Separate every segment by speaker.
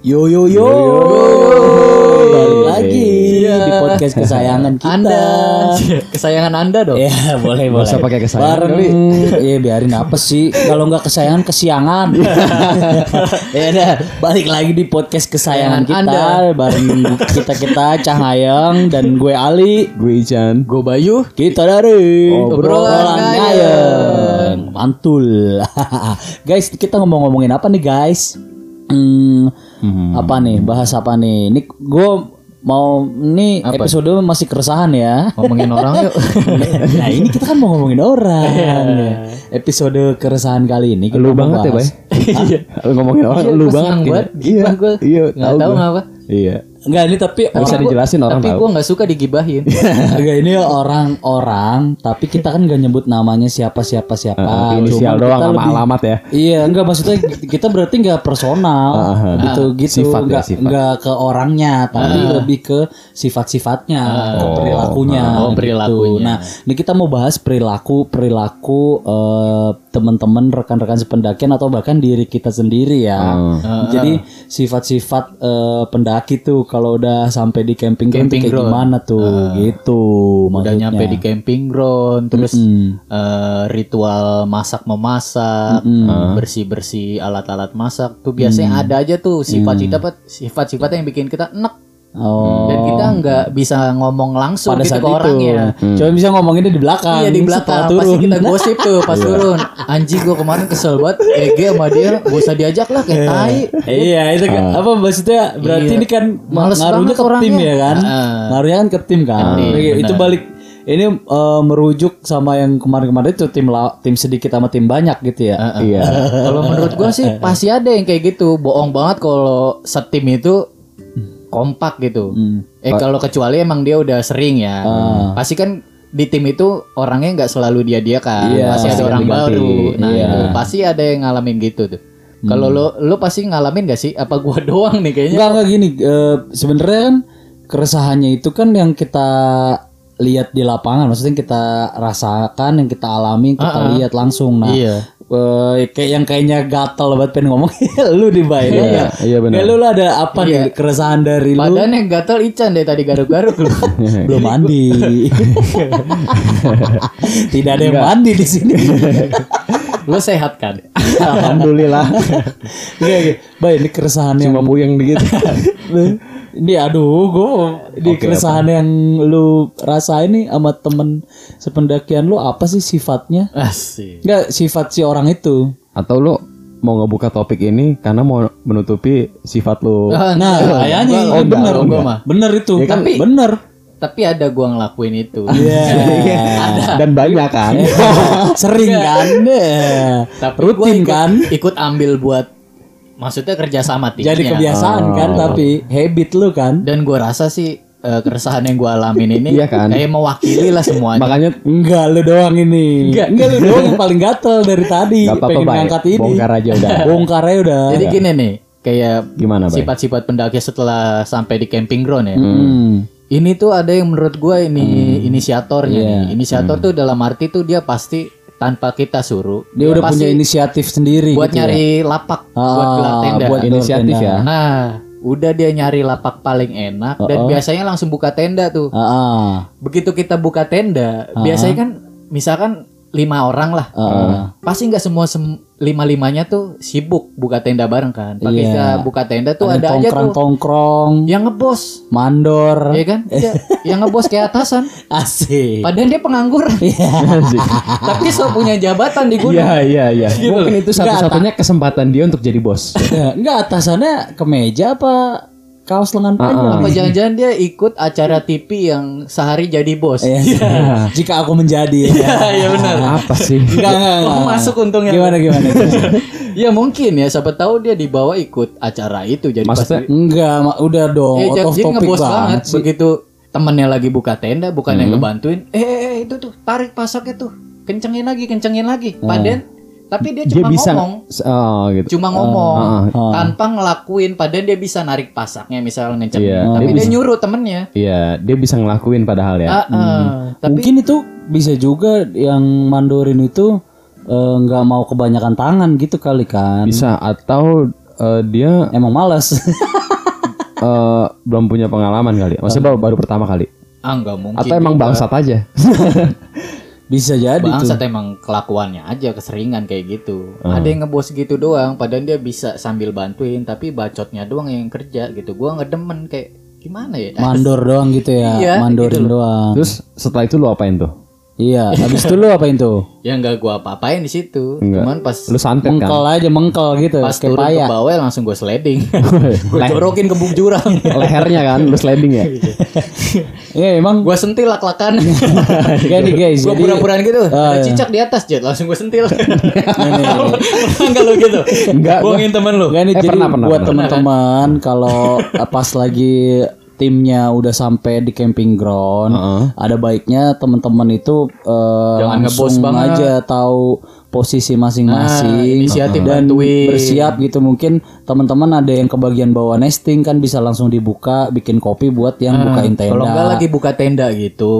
Speaker 1: Yo yo yo. Balik lagi di podcast kesayangan kita.
Speaker 2: Anda kesayangan Anda dong.
Speaker 1: Ya boleh boleh.
Speaker 3: usah pakai kesayangan
Speaker 1: Bareng,
Speaker 3: kali.
Speaker 1: ya biarin apa sih? Kalau nggak kesayangan kesiangan. ya udah, balik lagi di podcast kesayangan kita.
Speaker 2: Anda.
Speaker 1: Bareng kita kita Cahayang dan gue Ali.
Speaker 3: Gue Ican.
Speaker 2: Gue Bayu.
Speaker 1: Kita dari
Speaker 2: Obrolan Ngayeng.
Speaker 1: Mantul. guys, kita ngomong-ngomongin apa nih, guys? Hmm, Apa nih? Bahas apa nih? Ini gue mau ini episode masih keresahan ya.
Speaker 2: Ngomongin orang yuk.
Speaker 1: nah, ini kita kan mau ngomongin orang. Episode keresahan kali ini kita
Speaker 3: Lu banget ya, Bay.
Speaker 1: bahas-
Speaker 3: Lu ngomongin orang lu
Speaker 2: Gua
Speaker 3: banget. Iya. Iya,
Speaker 2: Nggak
Speaker 3: tahu gua.
Speaker 2: ngapa.
Speaker 3: Iya.
Speaker 1: Enggak ini tapi
Speaker 3: Nggak bisa
Speaker 1: orang
Speaker 3: dijelasin orang
Speaker 2: Tapi
Speaker 3: tahu.
Speaker 2: gue nggak suka digibahin.
Speaker 1: Enggak ini orang-orang tapi kita kan gak nyebut namanya siapa siapa siapa.
Speaker 3: Eh, inisial doang
Speaker 1: kita
Speaker 3: sama
Speaker 1: lebih-
Speaker 3: alamat ya.
Speaker 1: Iya, enggak maksudnya kita berarti enggak personal
Speaker 3: Ah, ah,
Speaker 1: gitu gitu
Speaker 3: Sifat ya,
Speaker 1: enggak
Speaker 3: sifat.
Speaker 1: enggak ke orangnya, tapi lebih ke sifat-sifatnya, ke
Speaker 3: Oh,
Speaker 1: perilakunya.
Speaker 2: oh,
Speaker 1: gitu.
Speaker 2: perilakunya.
Speaker 1: Nah, ini kita mau bahas perilaku perilaku eh, teman-teman rekan-rekan sependakian atau bahkan diri kita sendiri ya.
Speaker 3: Hmm.
Speaker 1: Jadi sifat-sifat eh, pendaki tuh kalau udah sampai di camping ground tuh
Speaker 2: Camping
Speaker 1: kayak
Speaker 2: ground.
Speaker 1: gimana tuh? Gitu
Speaker 2: Udah
Speaker 1: maksudnya.
Speaker 2: nyampe di camping ground, terus
Speaker 1: Mm.
Speaker 2: eh, ritual masak memasak, bersih bersih alat-alat masak tuh biasanya ada aja tuh sifat-sifat sifat-sifat yang bikin kita enek
Speaker 1: Oh.
Speaker 2: dan kita nggak bisa ngomong langsung
Speaker 1: pada
Speaker 2: gitu
Speaker 1: saat
Speaker 2: ke
Speaker 1: itu.
Speaker 2: orangnya.
Speaker 1: Coba bisa ngomonginnya di belakang.
Speaker 2: Iya di belakang
Speaker 1: turun.
Speaker 2: pasti kita gosip tuh pas turun. Anjing gua kemarin kesel banget EG sama dia gak usah diajak lah kayak tai.
Speaker 1: iya itu kan apa maksudnya berarti
Speaker 2: Iya.
Speaker 1: ini kan
Speaker 2: Males
Speaker 1: ngaruhnya ke tim
Speaker 2: orangnya.
Speaker 1: ya kan
Speaker 2: Heeh.
Speaker 1: ngaruhnya kan ke tim kan
Speaker 2: tim,
Speaker 1: Oke, itu balik ini eh, merujuk sama yang kemarin-kemarin itu tim la- tim sedikit sama tim banyak gitu ya
Speaker 3: Iya.
Speaker 2: Kalau menurut gua sih pasti ada yang kayak gitu. Bohong banget kalau setim itu kompak gitu.
Speaker 1: Hmm.
Speaker 2: Eh kalau kecuali emang dia udah sering ya. Pasti kan di tim itu orangnya nggak selalu dia dia kan.
Speaker 1: Iya,
Speaker 2: pasti ada orang
Speaker 3: ganti-ganti.
Speaker 2: baru. Nah
Speaker 1: Iya.
Speaker 2: itu pasti ada yang ngalamin gitu tuh. Kalau lo lo pasti ngalamin gak sih? Apa gua doang nih kayaknya?
Speaker 1: enggak enggak gini eh, sebenarnya kan keresahannya itu kan yang kita lihat di lapangan maksudnya yang kita rasakan yang kita alami yang kita lihat langsung nah
Speaker 2: Iya.
Speaker 1: Eh, kayak yang kayaknya gatal banget pengen ngomong lu di bay lu
Speaker 3: Iya, iya benar.
Speaker 1: Kayak lu lah ada apa nih keresahan dari lu
Speaker 2: Badan yang gatel Ican deh tadi garuk-garuk lu.
Speaker 1: belum mandi tidak ada yang mandi di sini
Speaker 2: lu sehat kan?
Speaker 3: Alhamdulillah.
Speaker 1: Oke, oke. Bay, ini keresahan yang
Speaker 3: Cuma puyeng dikit.
Speaker 1: Ini aduh gue di keresahan yang lu rasain nih sama temen sependakian lu apa sih sifatnya
Speaker 2: Asik.
Speaker 1: Enggak sifat si orang itu
Speaker 3: Atau lu mau ngebuka topik ini karena mau menutupi sifat lu.
Speaker 2: Ah,
Speaker 1: nah kayaknya
Speaker 2: Gua-
Speaker 1: oh, bener
Speaker 2: gua mah.
Speaker 1: bener itu
Speaker 3: Ya kan?
Speaker 1: Tapi- bener
Speaker 2: Tapi ada gua ngelakuin itu.
Speaker 1: Iya.
Speaker 3: Dan banyak kan.
Speaker 1: sering kan Deh.
Speaker 2: Tapi gua
Speaker 1: rutin
Speaker 2: ikut,
Speaker 1: kan
Speaker 2: ikut ambil buat maksudnya kerja sama timnya.
Speaker 1: jadi kebiasaan kan tapi habit lu kan
Speaker 2: Dan gua rasa sih eh, keresahan yang gua alamin ini
Speaker 3: Iya kan?
Speaker 2: kayak mewakili lah semuanya.
Speaker 3: Makanya
Speaker 1: Enggak lu doang ini
Speaker 2: Enggak.
Speaker 1: Enggak lu doang yang paling gatel dari tadi
Speaker 3: Gak apa-apa,
Speaker 1: Pengen
Speaker 3: Bay.
Speaker 1: ngangkat ini
Speaker 3: Bongkar aja udah.
Speaker 1: Bongkar aja udah
Speaker 2: Jadi gini nih, kayak
Speaker 3: gimana,
Speaker 2: sifat-sifat pendaki setelah sampai di camping ground ya.
Speaker 1: Hmm.
Speaker 2: Ini tuh ada yang menurut gua ini inisiatornya
Speaker 1: Iya.
Speaker 2: nih. Inisiator tuh dalam arti tuh dia pasti tanpa kita suruh
Speaker 1: Dia udah
Speaker 2: pasti
Speaker 1: punya inisiatif sendiri
Speaker 2: buat
Speaker 1: gitu ya?
Speaker 2: nyari lapak buat
Speaker 1: Ah,
Speaker 2: gelar tenda.
Speaker 1: buat
Speaker 3: Inisiatif
Speaker 1: tenda.
Speaker 3: ya.
Speaker 2: Nah, udah dia nyari lapak paling enak dan biasanya langsung buka tenda tuh.
Speaker 1: Ah, ah.
Speaker 2: Begitu kita buka tenda, biasanya kan misalkan lima orang lah,
Speaker 1: Ah.
Speaker 2: pasti nggak semua sem- lima limanya tuh sibuk buka tenda bareng kan.
Speaker 1: Iya.
Speaker 2: kita buka tenda tuh
Speaker 1: Ada
Speaker 2: ada, aja
Speaker 1: tongkrong
Speaker 2: tuh
Speaker 1: tongkrong
Speaker 2: yang ngebos,
Speaker 1: mandor
Speaker 2: ya kan? Iya, yang ngebos kayak atasan.
Speaker 1: asik
Speaker 2: Padahal dia pengangguran, tapi so punya jabatan di gunung.
Speaker 3: Iya, iya, iya. Mungkin itu satu-satunya kesempatan dia untuk jadi bos.
Speaker 1: Ya, enggak atasannya kemeja apa kaos lengan panjang
Speaker 2: Apa jangan-jangan dia ikut acara TV yang sehari jadi bos?
Speaker 1: Iya. jika aku menjadi ya
Speaker 2: Iya benar.
Speaker 3: Apa sih?
Speaker 1: enggak enggak, enggak.
Speaker 2: Oh, masuk untungnya.
Speaker 1: gimana gimana
Speaker 2: Ya mungkin ya, siapa tahu dia dibawa ikut acara itu jadi
Speaker 3: Maksudnya
Speaker 2: pas
Speaker 1: enggak udah dong
Speaker 2: eh,
Speaker 1: out
Speaker 2: jadi
Speaker 1: of topic
Speaker 2: banget
Speaker 1: banget sih.
Speaker 2: begitu temennya lagi buka tenda bukan yang ngebantuin. Eh, eh, eh, itu tuh tarik pasaknya tuh. Kencengin lagi, kencengin lagi. Padahal tapi dia
Speaker 3: Dia
Speaker 2: cuma
Speaker 3: bisa
Speaker 2: ngomong.
Speaker 3: oh gitu.
Speaker 2: Cuma ngomong
Speaker 3: ah,
Speaker 1: ah.
Speaker 2: tanpa ngelakuin padahal dia bisa narik pasaknya misalnya ngencengin.
Speaker 3: Iya,
Speaker 2: tapi
Speaker 3: dia
Speaker 2: dia, nyuruh temennya.
Speaker 3: Iya, dia bisa ngelakuin padahal ya.
Speaker 2: Ah, ah. Tapi
Speaker 1: mungkin itu bisa juga yang mandorin itu eh, nggak mau kebanyakan tangan gitu kali kan
Speaker 3: Bisa atau eh, dia
Speaker 1: Emang males.
Speaker 3: eh, belum punya pengalaman kali. Maksudnya baru, baru pertama kali.
Speaker 2: Ah nggak mungkin.
Speaker 3: Atau emang bangsat aja.
Speaker 1: Bisa jadi tuh.
Speaker 2: Bangsat emang kelakuannya aja keseringan kayak gitu.
Speaker 3: Ah.
Speaker 2: Ada yang ngebos gitu doang, padahal dia bisa sambil bantuin, tapi bacotnya doang yang kerja gitu. Gua ngedemen kayak gimana ya?
Speaker 1: Mandor doang gitu ya.
Speaker 2: Iya,
Speaker 1: Mandorin doang.
Speaker 3: Terus setelah itu lu apain tuh?
Speaker 1: Iya, habis itu lu apain tuh?
Speaker 2: Ya nggak gua apa-apain di situ.
Speaker 3: Enggak.
Speaker 2: Cuman pas
Speaker 3: Lu santet kan?
Speaker 1: Mengkel aja, mengkel gitu.
Speaker 2: pas turun
Speaker 1: paya.
Speaker 2: ke bawah langsung gue sliding. gue corokin ke buk jurang.
Speaker 3: Lehernya kan, lu sliding ya?
Speaker 1: Iya, emang
Speaker 2: gue sentil lak-lakan.
Speaker 1: Kayak nih guys, jadi
Speaker 2: pura-puraan gitu.
Speaker 1: Ah,
Speaker 2: Ada
Speaker 1: iya.
Speaker 2: cicak di atas jet, langsung gue sentil. Enggak lo gitu.
Speaker 3: Enggak,
Speaker 2: Bohongin temen lu.
Speaker 1: Enggak nih
Speaker 3: Eh,
Speaker 1: jadi
Speaker 3: pernah, pernah,
Speaker 1: buat teman-teman kalau pas lagi timnya udah sampai di camping ground,
Speaker 3: Heeh.
Speaker 1: ada baiknya teman-teman itu eh,
Speaker 2: Jangan
Speaker 1: langsung
Speaker 2: ngebos banget.
Speaker 1: aja tahu posisi masing-masing
Speaker 2: Nah, inisiatif
Speaker 1: dan
Speaker 2: bantuin.
Speaker 1: bersiap gitu mungkin teman-teman ada yang kebagian bawa nesting kan bisa langsung dibuka bikin kopi buat yang bukain tenda.
Speaker 2: Nah, Kalau enggak lagi buka tenda gitu,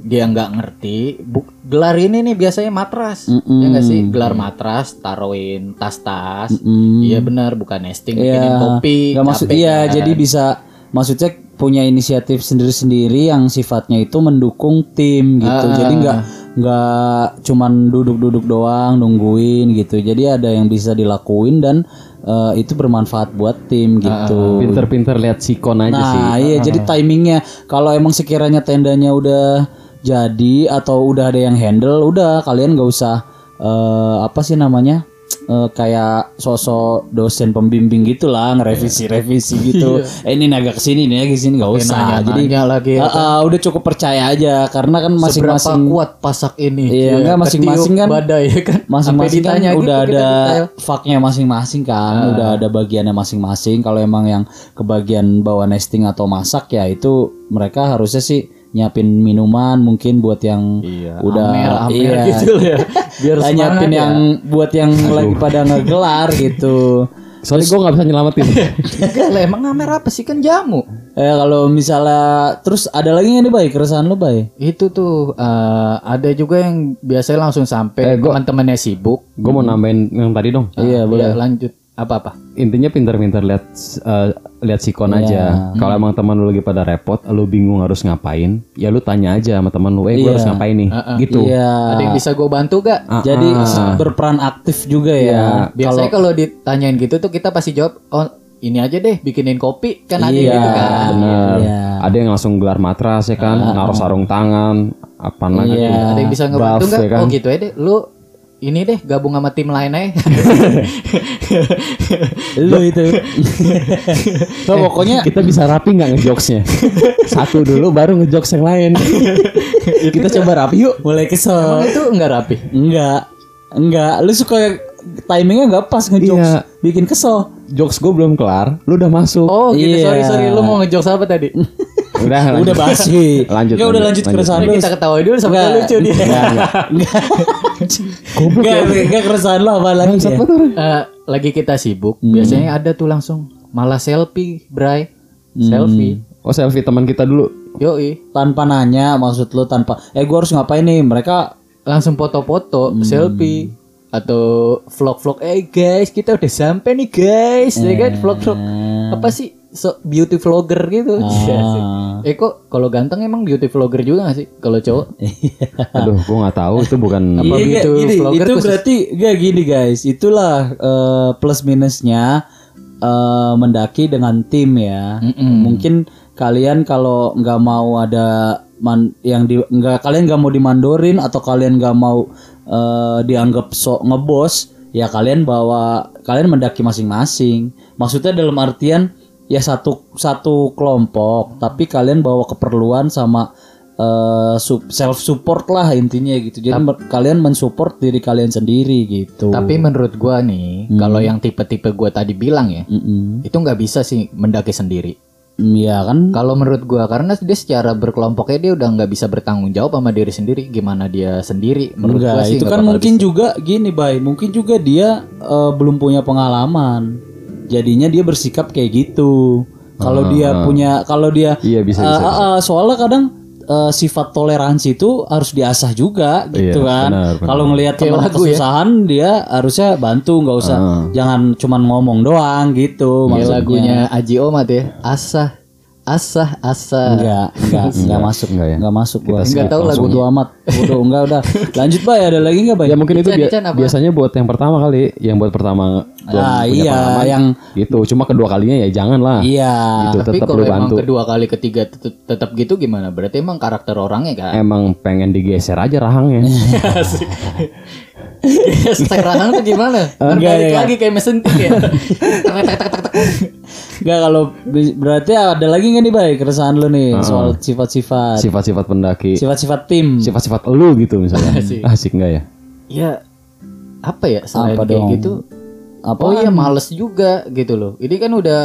Speaker 2: dia nggak ngerti. Bu- gelar ini nih biasanya matras,
Speaker 1: Mm-mm.
Speaker 2: ya nggak sih? Gelar matras, taruhin tas-tas.
Speaker 1: Mm.
Speaker 2: Iya benar, bukan nesting,
Speaker 1: Iya.
Speaker 2: bikinin kopi.
Speaker 1: Nggak maksud iya
Speaker 2: kan.
Speaker 1: jadi bisa maksudnya punya inisiatif sendiri-sendiri yang sifatnya itu mendukung tim gitu.
Speaker 2: Ah.
Speaker 1: Jadi nggak nggak cuman duduk-duduk doang nungguin gitu. Jadi ada yang bisa dilakuin dan eh, itu bermanfaat buat tim gitu.
Speaker 3: Pinter-pinter lihat sikon aja sih.
Speaker 1: Nah, iya jadi timingnya kalau emang sekiranya tendanya udah jadi atau udah ada yang handle, udah kalian nggak usah eh, apa sih namanya? Eh, kayak sosok dosen pembimbing gitulah ngerevisi-revisi gitu. eh ini nih agak ke sini nih agak ke sini nggak usah. Jadi
Speaker 2: nanya lagi.
Speaker 1: eh, eh, udah cukup percaya aja karena kan
Speaker 2: Seberapa
Speaker 1: masing-masing
Speaker 2: kuat pasak ini?
Speaker 1: Iya,
Speaker 2: Ya,
Speaker 1: enggak, masing-masing
Speaker 2: ketiup
Speaker 1: kan-
Speaker 2: badai ya kan.
Speaker 1: masing-masing
Speaker 2: Sampai
Speaker 1: kan
Speaker 2: ditanya
Speaker 1: udah
Speaker 2: gitu, kita
Speaker 1: ada faknya masing-masing kan udah ada bagiannya masing-masing kalau emang yang kebagian bawa nesting atau masak ya itu mereka harusnya sih nyiapin minuman mungkin buat yang udah
Speaker 2: Amer, amer
Speaker 1: iya
Speaker 2: gitu ya. Biar
Speaker 1: nyiapin
Speaker 2: ya.
Speaker 1: yang buat yang lagi pada ngegelar gitu
Speaker 3: Soalnya gue gak bisa nyelamatin.
Speaker 2: Lah, emang amer apa sih kan jamu?
Speaker 1: eh kalau misalnya terus ada lagi nggak nih bay keresahan lo bay
Speaker 2: Itu tuh eh, ada juga yang biasanya langsung sampai teman-temannya sibuk.
Speaker 3: gue mau nambahin yang tadi dong.
Speaker 1: iya boleh
Speaker 2: Ya, lanjut apa-apa?
Speaker 3: Intinya pinter-pinter lihat eh, lihat sikon aja. Kalau emang teman lu lagi pada repot, lu bingung harus ngapain, ya lu tanya aja sama teman lu, eh gue harus ngapain nih, gitu.
Speaker 1: iya
Speaker 2: Ada yang bisa gue bantu gak?
Speaker 1: jadi berperan aktif juga ya
Speaker 2: Biasanya kalau ditanyain gitu tuh kita pasti jawab, oh ini aja deh bikinin kopi kan ada
Speaker 1: Iya.
Speaker 2: gitu kan.
Speaker 3: Bener.
Speaker 1: Iya.
Speaker 3: Ada yang langsung gelar matras ya kan, naruh sarung tangan, apa lagi.
Speaker 1: Iya.
Speaker 2: Ada yang bisa ngebantu
Speaker 3: Buff,
Speaker 2: nggak?
Speaker 3: ya kan?
Speaker 2: Oh gitu aja deh. Lu ini deh gabung sama tim lain aja.
Speaker 1: lu itu so, pokoknya
Speaker 3: Kita bisa rapi nggak ngejokesnya? Satu dulu baru ngejokes yang lain. Kita coba rapi yuk.
Speaker 1: mulai kesel
Speaker 2: Emang itu enggak rapi.
Speaker 1: enggak enggak lu suka timingnya nggak pas ngejokes
Speaker 3: Iya.
Speaker 1: bikin kesel
Speaker 3: Jokes gue belum kelar, lu udah masuk.
Speaker 2: Oh gitu.
Speaker 1: Iya.
Speaker 2: Sorry sorry. Lu mau ngejokes apa tadi?
Speaker 3: Udah,
Speaker 1: udah
Speaker 3: lanjut.
Speaker 1: basi
Speaker 3: Lanjut,
Speaker 1: Nggak, udah
Speaker 3: lanjut,
Speaker 1: lanjut
Speaker 3: lanjut.
Speaker 1: keresahan lu
Speaker 2: kita ketawa dulu sampai
Speaker 1: Enggak.
Speaker 2: lucu dia.
Speaker 1: enggak enggak enggak keresahan lu apa lagi ya?
Speaker 2: Eh, lagi kita sibuk,
Speaker 1: Hmm.
Speaker 2: biasanya ada tuh langsung malah selfie, Bray.
Speaker 1: Hmm.
Speaker 2: Selfie.
Speaker 3: Oh selfie teman kita dulu.
Speaker 2: Yoi.
Speaker 1: tanpa nanya maksud lu tanpa eh gua harus ngapain nih mereka
Speaker 2: Langsung foto-foto,
Speaker 1: Hmm.
Speaker 2: selfie atau vlog-vlog eh guys kita udah sampai nih guys ya kan vlog-vlog apa sih so beauty vlogger gitu. Iya sih. eh kok kalau ganteng emang beauty vlogger juga gak sih kalau cowok?
Speaker 3: Aduh, gue nggak tahu itu bukan.
Speaker 2: Apa
Speaker 1: Iya,
Speaker 2: gitu,
Speaker 1: gini,
Speaker 2: vlogger
Speaker 1: itu
Speaker 2: khusus?
Speaker 1: berarti gak gini guys. Itulah eh, plus minusnya eh, mendaki dengan tim ya. Mungkin kalian kalau nggak mau ada man, yang di nggak kalian nggak mau dimandorin atau kalian nggak mau eh, dianggap sok ngebos ya kalian bawa kalian mendaki masing-masing. Maksudnya dalam artian ya satu satu kelompok. Tapi kalian bawa keperluan sama eh self support lah intinya gitu. Jadi mer- kalian mensupport diri kalian sendiri gitu.
Speaker 2: Tapi menurut gua nih kalau yang tipe-tipe gua tadi bilang ya
Speaker 1: Mm-mm.
Speaker 2: itu nggak bisa sih mendaki sendiri.
Speaker 1: Mm, Iya kan?
Speaker 2: Kalau menurut gua karena dia secara berkelompoknya dia udah nggak bisa bertanggung jawab sama diri sendiri. Gimana dia sendiri? Menurut
Speaker 1: enggak
Speaker 2: gua sih
Speaker 1: itu kan mungkin juga gini bay. Mungkin juga dia eh, belum punya pengalaman jadinya dia bersikap kayak gitu kalau dia punya kalau dia
Speaker 3: Iya bisa
Speaker 1: eh,
Speaker 3: bisa.
Speaker 1: eh, eh, soalnya kadang eh, sifat toleransi itu harus diasah juga gitu
Speaker 3: Iya,
Speaker 1: kan. Kalau ngelihat teman
Speaker 2: ya.
Speaker 1: kesusahan dia harusnya bantu nggak usah jangan cuman ngomong doang gitu
Speaker 2: Kayak
Speaker 1: maksudnya.
Speaker 2: lagunya Aji Omat ya. Asah, asah, asah.
Speaker 1: Enggak, enggak, enggak masuk,
Speaker 3: enggak ya?
Speaker 1: enggak masuk gua.
Speaker 2: Enggak tahu
Speaker 1: lagu
Speaker 2: lagunya.
Speaker 1: amat. Bodoh, enggak udah. Lanjut, Bay, ada lagi enggak, Bay?
Speaker 3: Ya mungkin itu biasanya buat yang pertama kali, yang buat pertama
Speaker 1: Ah,
Speaker 3: punya
Speaker 1: iya,
Speaker 3: pengalaman,
Speaker 1: yang
Speaker 3: gitu. Cuma kedua kalinya ya jangan lah.
Speaker 1: iya.
Speaker 3: Gitu,
Speaker 2: Tapi
Speaker 3: tetap
Speaker 2: kalau emang
Speaker 3: bantu.
Speaker 2: kedua kali ketiga tetep, tetap gitu gimana? Berarti emang karakter orangnya kan?
Speaker 3: Emang pengen digeser aja rahangnya.
Speaker 2: Stek rahang tuh gimana?
Speaker 1: Enggak,
Speaker 2: Balik
Speaker 1: enggak.
Speaker 2: lagi kayak mesin tik ya. Tek, tek, tek, tek, tek.
Speaker 1: Enggak kalau berarti ada lagi enggak nih, Bay, keresahan lu nih soal sifat-sifat
Speaker 3: Sifat-sifat pendaki,
Speaker 1: sifat-sifat tim.
Speaker 3: sifat-sifat lu gitu misalnya.
Speaker 2: Asik.
Speaker 3: Asik enggak ya?
Speaker 2: Ya apa ya selain
Speaker 1: Apa
Speaker 2: kayak
Speaker 1: dong?
Speaker 2: gitu?
Speaker 1: Apa?
Speaker 2: Oh iya males juga gitu loh. Ini kan udah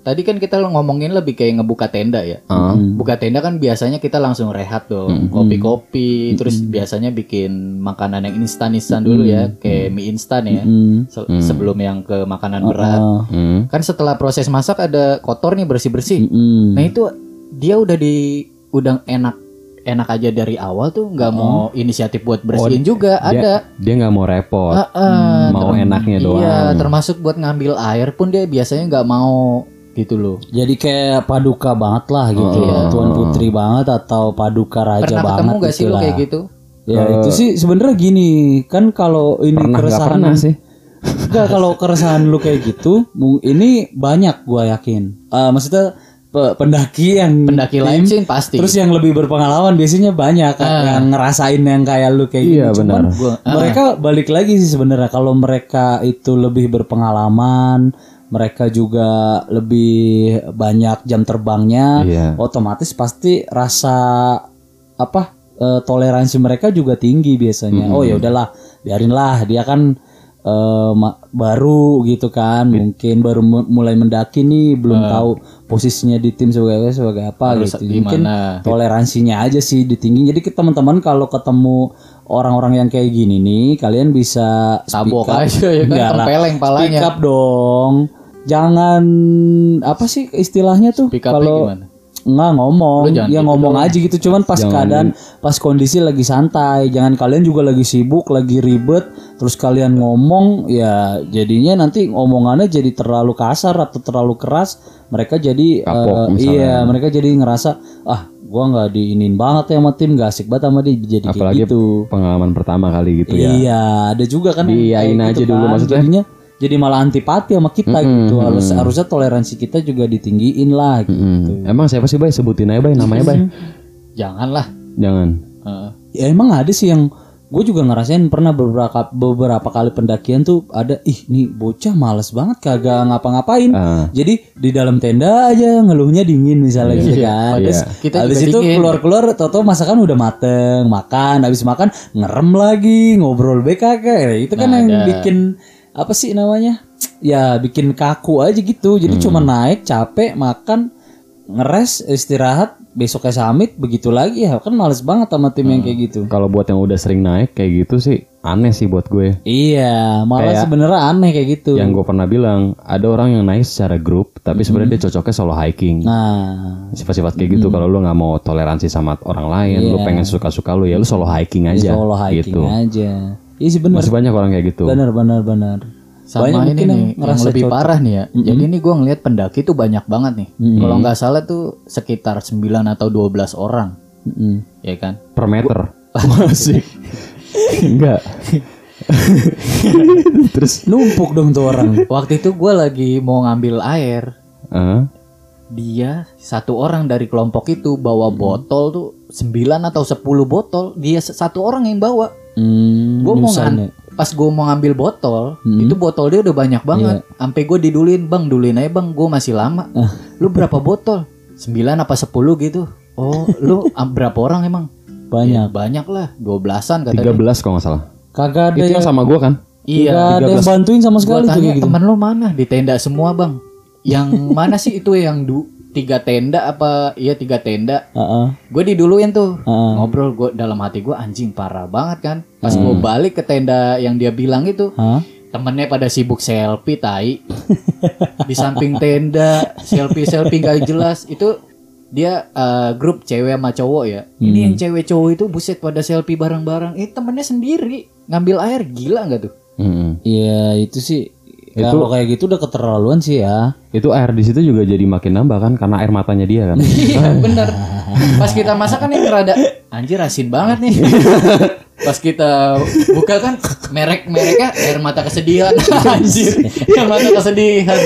Speaker 2: tadi kan kita ngomongin lebih kayak ngebuka tenda ya.
Speaker 3: Ah.
Speaker 2: Buka tenda kan biasanya kita langsung rehat dong, kopi-kopi, terus biasanya bikin makanan yang instan-instan dulu ya, kayak mie instan ya.
Speaker 1: Hmm.
Speaker 2: Se- Sebelum yang ke makanan berat.
Speaker 1: Ah.
Speaker 3: Hmm.
Speaker 2: Kan setelah proses masak ada kotor nih bersih-bersih.
Speaker 1: Hmm.
Speaker 2: Nah itu dia udah di udah enak enak aja dari awal tuh nggak mau inisiatif buat bersihin juga ada.
Speaker 3: Dia nggak mau repot,
Speaker 2: Ah, ah,
Speaker 3: mau enaknya doang.
Speaker 2: Iya, termasuk buat ngambil air pun dia biasanya nggak mau gitu loh.
Speaker 1: Jadi kayak paduka banget lah gitu ya. Tuan putri banget atau paduka raja
Speaker 2: Pernah
Speaker 1: banget
Speaker 2: ketemu gak sih
Speaker 1: gitu
Speaker 2: lo kayak gitu?
Speaker 1: Ya itu sih sebenarnya gini kan kalau ini
Speaker 3: Pernah
Speaker 1: keresahan
Speaker 3: pernah sih?
Speaker 1: Enggak kalau keresahan lu kayak gitu, mung- ini banyak gua yakin. Eh, maksudnya pe- pendaki yang
Speaker 2: Pendaki lain sih pasti.
Speaker 1: terus yang lebih berpengalaman biasanya banyak kan, yang ngerasain yang kayak lu kayak
Speaker 3: Iya,
Speaker 1: gitu. Cuman
Speaker 3: benar.
Speaker 2: Gua-
Speaker 1: mereka balik lagi sih sebenarnya kalau mereka itu lebih berpengalaman, mereka juga lebih banyak jam terbangnya,
Speaker 3: Iya.
Speaker 1: otomatis pasti rasa apa eh, toleransi mereka juga tinggi biasanya. Oh ya udahlah, biarinlah dia kan ma- baru gitu kan, mungkin baru mu- mulai mendaki nih, belum tahu posisinya di tim sebagai sebagai apa gitu. Mungkin
Speaker 2: gimana?
Speaker 1: toleransinya aja sih ditinggi. Jadi ke teman-teman kalau ketemu orang-orang yang kayak gini nih, kalian bisa speak
Speaker 2: Tabok
Speaker 1: up.
Speaker 2: aja ya kan,
Speaker 1: Enggak
Speaker 2: palanya.
Speaker 1: Speak up dong. Jangan apa sih istilahnya tuh kalau nggak ngomong,
Speaker 2: jangan
Speaker 1: ya
Speaker 2: gitu
Speaker 1: ngomong aja gitu. Cuman pas keadaan, pas kondisi lagi santai. Jangan kalian juga lagi sibuk, lagi ribet, terus kalian ngomong, ya jadinya nanti omongannya jadi terlalu kasar atau terlalu keras. Mereka jadi,
Speaker 3: Kapok
Speaker 1: eh,
Speaker 3: misalnya.
Speaker 1: iya, mereka jadi ngerasa, ah, gua nggak diinin banget ya sama tim, gak asik banget sama dia, jadi kayak
Speaker 3: Apalagi
Speaker 1: gitu.
Speaker 3: pengalaman pertama kali gitu ya.
Speaker 1: Iya, ada juga kan
Speaker 3: Diiyain
Speaker 1: kayak
Speaker 3: aja dulu maksudnya.
Speaker 1: Jadinya jadi malah antipati sama kita gitu. Harus harusnya toleransi kita juga ditinggiin lah gitu.
Speaker 3: Hmm. Emang siapa sih bay? Sebutin aja bay namanya bay.
Speaker 2: Janganlah.
Speaker 3: Jangan.
Speaker 2: Heeh.
Speaker 1: Ya emang ada sih yang gue juga ngerasain pernah beberapa beberapa kali pendakian tuh ada ih nih bocah males banget kagak ngapa-ngapain.
Speaker 3: Ah.
Speaker 1: Jadi di dalam tenda aja ngeluhnya dingin misalnya gitu kan. Terus
Speaker 2: Kita
Speaker 1: habis itu keluar-keluar toto masakan udah mateng, makan, habis makan ngerem lagi, ngobrol BKK. Itu kan yang bikin apa sih namanya? Ya bikin kaku aja gitu. Jadi cuma naik, capek, makan, ngeres, istirahat, besoknya summit, begitu lagi ya. Kan males banget sama tim yang kayak gitu.
Speaker 3: Kalau buat yang udah sering naik kayak gitu sih aneh sih buat gue.
Speaker 1: Iya, malah sebenarnya aneh kayak gitu.
Speaker 3: Yang gue pernah bilang ada orang yang naik secara grup tapi sebenarnya dia cocoknya solo hiking.
Speaker 1: Nah,
Speaker 3: Sifat-sifat kayak gitu kalau lu nggak mau toleransi sama orang lain, lu pengen suka-suka lu ya lu solo hiking aja.
Speaker 1: solo hiking
Speaker 3: gitu.
Speaker 1: aja. Iya sih benar.
Speaker 3: Masih banyak orang kayak gitu.
Speaker 1: Benar benar benar.
Speaker 2: Sama
Speaker 1: Banyak
Speaker 2: ini
Speaker 1: yang
Speaker 2: nih, yang
Speaker 1: ngerasa
Speaker 2: lebih
Speaker 1: cocok.
Speaker 2: parah nih ya. Jadi ini gue ngeliat pendaki tuh banyak banget nih. Kalau nggak salah tuh sekitar 9 atau 12 orang.
Speaker 1: Mm-mm.
Speaker 2: Ya kan?
Speaker 3: Per meter. Masih. Enggak. Terus
Speaker 1: Numpuk dong tuh orang.
Speaker 2: Waktu itu gue lagi mau ngambil air.
Speaker 3: ah,
Speaker 2: Dia satu orang dari kelompok itu bawa botol tuh 9 atau 10 botol. Dia satu orang yang bawa.
Speaker 1: Hmm,
Speaker 2: Gue mau ngan-
Speaker 1: ya.
Speaker 2: pas gue mau ngambil botol, itu botol dia udah banyak banget. Sampai gue didulin, "Bang, dulin aja, Bang. Gue masih lama." Lu berapa botol? 9 apa 10 gitu. Oh, lu berapa orang emang?
Speaker 1: Banyak.
Speaker 2: Ya, banyak lah, 12-an kata
Speaker 3: 13 kalau nggak salah.
Speaker 1: Kagak ada
Speaker 3: Itu
Speaker 1: yang,
Speaker 3: sama gua kan?
Speaker 2: Iya.
Speaker 1: ada yang bantuin sama sekali tuh
Speaker 2: tanya
Speaker 1: gitu.
Speaker 2: temen lu mana? Di tenda semua, Bang. Yang mana sih itu yang du tiga tenda apa iya tiga tenda
Speaker 1: Heeh.
Speaker 2: gue diduluin tuh
Speaker 1: Heeh.
Speaker 2: ngobrol gue dalam hati gue anjing parah banget kan pas gue balik ke tenda yang dia bilang itu
Speaker 1: Hah?
Speaker 2: temennya pada sibuk selfie tai di samping tenda selfie selfie gak jelas itu dia eh, grup cewek sama cowok ya. Ini yang cewek cowok itu buset pada selfie bareng-bareng. Eh temennya sendiri ngambil air gila nggak tuh?
Speaker 3: Mm-mm.
Speaker 1: Iya itu sih kalau kayak gitu udah keterlaluan sih ya.
Speaker 3: Itu air di situ juga jadi makin nambah kan karena air matanya dia kan.
Speaker 2: Iya bener. Pas kita masak kan yang rada anjir asin banget nih. Pas kita buka kan merek mereknya air mata kesedihan anjir. Air mata kesedihan.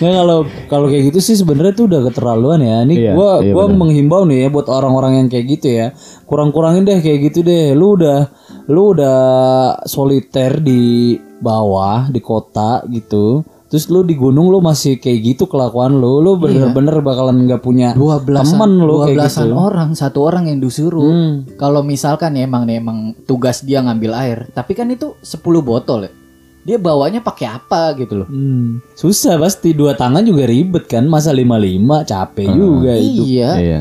Speaker 1: Nah kalau kalau kayak gitu sih sebenarnya tuh udah keterlaluan ya. Ini
Speaker 3: Iya,
Speaker 1: gua
Speaker 3: iya
Speaker 1: gua menghimbau nih ya buat orang-orang yang kayak gitu ya. Kurang-kurangin deh kayak gitu deh. Lu udah lu udah soliter di bawah di kota gitu. Terus lu di gunung lu masih kayak gitu kelakuan lu. Lu bener-bener bakalan nggak punya
Speaker 2: Dua belasan,
Speaker 1: temen lu
Speaker 2: dua
Speaker 1: kayak
Speaker 2: belasan
Speaker 1: gitu.
Speaker 2: orang, satu orang yang disuruh.
Speaker 1: Hmm.
Speaker 2: Kalau misalkan ya emang nih emang tugas dia ngambil air, tapi kan itu 10 botol ya. Dia bawanya pakai apa gitu loh.
Speaker 1: Hmm. Susah pasti dua tangan juga ribet kan. Masa lima-lima capek juga itu.
Speaker 2: Iya.
Speaker 3: Iya.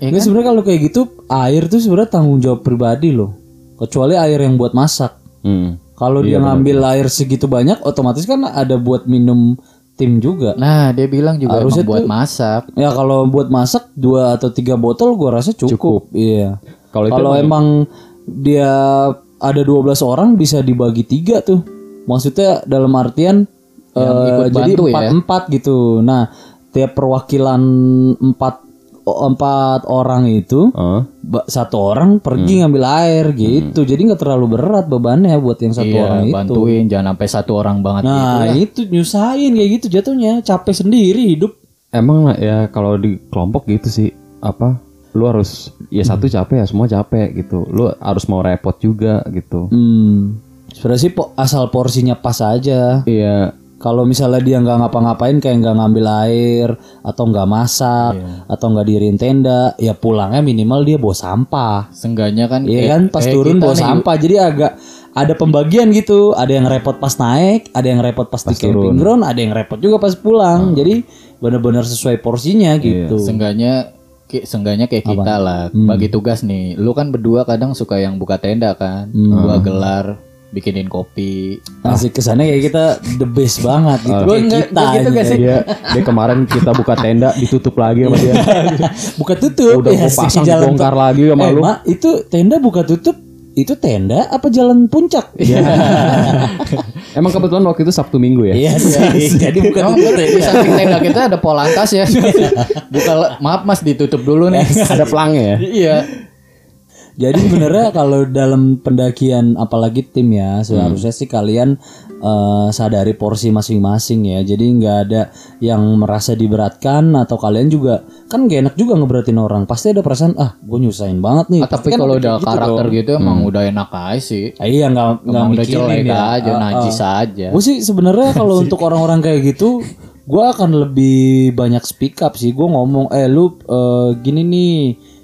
Speaker 2: Ya kan?
Speaker 1: sebenarnya kalau kayak gitu air tuh sebenarnya tanggung jawab pribadi loh. Kecuali air yang buat masak.
Speaker 3: Hmm.
Speaker 1: Kalau dia ngambil air segitu banyak, otomatis kan ada buat minum tim juga.
Speaker 2: Nah, dia bilang juga
Speaker 1: Harusnya
Speaker 2: buat
Speaker 1: tuh-
Speaker 2: masak.
Speaker 1: Ya kalau buat masak dua atau tiga botol, gua rasa cukup. Iya.
Speaker 3: Kalau itu
Speaker 1: Kalau emang dia ada 12 orang bisa dibagi tiga tuh. Maksudnya dalam artian
Speaker 2: Yang
Speaker 1: eh,
Speaker 2: ikut
Speaker 1: jadi
Speaker 2: bantu ya.
Speaker 1: empat empat gitu. Nah tiap perwakilan empat empat orang itu ba- satu orang pergi ngambil air gitu. Jadi nggak terlalu berat bebannya buat yang satu
Speaker 2: Iya,
Speaker 1: orang itu.
Speaker 2: bantuin jangan sampai satu orang banget gitu.
Speaker 1: Nah itu nyusahin kayak gitu jatuhnya capek sendiri hidup.
Speaker 3: Emang ya kalau di kelompok gitu sih apa lu harus ya satu capek ya semua capek gitu lu harus mau repot juga gitu
Speaker 1: Hmm. Sebenarnya sih po- asal porsinya pas aja.
Speaker 3: iya
Speaker 1: Kalau misalnya dia nggak ngapa-ngapain kayak nggak ngambil air atau nggak masak atau nggak diriin tenda, ya pulangnya minimal dia bawa sampah.
Speaker 2: Seenggaknya kan
Speaker 1: Iya kan pas
Speaker 2: kayak
Speaker 1: turun bawa
Speaker 2: nih,
Speaker 1: sampah. Jadi agak ada pembagian gitu. Ada yang repot pas naik, ada yang repot pas, di camping ground, ada yang repot juga pas pulang. Jadi benar-benar sesuai porsinya gitu.
Speaker 2: Seenggaknya kayak seenggaknya kayak kita lah
Speaker 1: Hmm.
Speaker 2: bagi tugas nih. Lu kan berdua kadang suka yang buka tenda kan,
Speaker 1: Hmm.
Speaker 2: gua gelar, bikinin kopi.
Speaker 1: Masih kesannya kayak kita the best banget gitu.
Speaker 2: Gua
Speaker 1: Kayak
Speaker 2: enggak-
Speaker 1: kita
Speaker 2: gitu gak sih?
Speaker 3: dia dia kemarin kita buka tenda ditutup lagi sama dia
Speaker 1: Buka tutup.
Speaker 3: udah
Speaker 1: ya,
Speaker 3: pasang
Speaker 1: jalan
Speaker 3: dibongkar
Speaker 1: tol.
Speaker 3: lagi sama
Speaker 1: Eh,
Speaker 3: lu
Speaker 1: Mak, itu tenda buka tutup itu tenda apa jalan puncak? Iya.
Speaker 3: emang kebetulan waktu itu sabtu minggu ya
Speaker 1: Iya sih. Jadi buka
Speaker 2: Emang
Speaker 1: tutup
Speaker 2: di samping tenda kita ada polantas ya. Buka maaf Mas ditutup dulu nih.
Speaker 3: ada pelangnya ya
Speaker 2: Iya.
Speaker 1: Jadi sebenarnya kalau dalam pendakian apalagi tim ya seharusnya sih kalian eh, sadari porsi masing-masing ya. Jadi nggak ada yang merasa diberatkan atau kalian juga kan gak enak juga ngeberatin orang. Pasti ada perasaan ah gue nyusahin banget nih.
Speaker 2: Ah, tapi
Speaker 1: kan
Speaker 2: kalau udah
Speaker 1: gitu
Speaker 2: karakter
Speaker 1: dong.
Speaker 2: gitu emang udah enak aja sih.
Speaker 1: Ah, iya nggak nggak mikirin ya.
Speaker 2: aja,
Speaker 1: ah.
Speaker 2: najis aja.
Speaker 1: Gue sih sebenarnya kalau untuk orang-orang kayak gitu, gue akan lebih banyak speak up sih. Gue ngomong, eh lu eh, gini nih,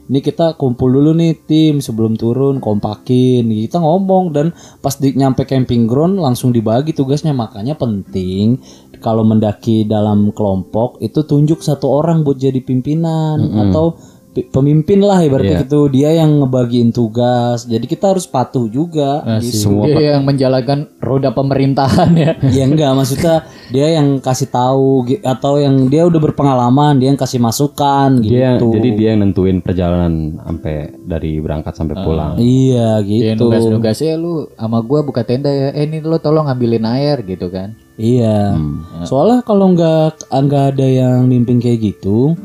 Speaker 1: ini kita kumpul dulu nih tim sebelum turun, kompakin. Kita ngomong dan pas di nyampe camping ground langsung dibagi tugasnya. Makanya penting kalau mendaki dalam kelompok itu tunjuk satu orang buat jadi pimpinan atau pi- pemimpin lah ibaratnya gitu dia yang ngebagiin tugas jadi kita harus patuh juga gitu.
Speaker 2: Dia yang menjalankan roda pemerintahan ya.
Speaker 1: Ya enggak maksudnya dia yang kasih tahu atau yang dia udah berpengalaman, dia yang kasih masukan
Speaker 3: dia
Speaker 1: gitu.
Speaker 3: jadi dia yang nentuin perjalanan sampai dari berangkat sampai pulang
Speaker 1: Iya
Speaker 2: Dia
Speaker 1: gitu.
Speaker 2: nugas-nugasnya lu sama gua buka tenda ya. Eh ini lu tolong ngambilin air gitu kan.
Speaker 1: Iya.
Speaker 3: Hmm.
Speaker 1: Soalnya kalau nggak nggak ada yang mimpin kayak gitu,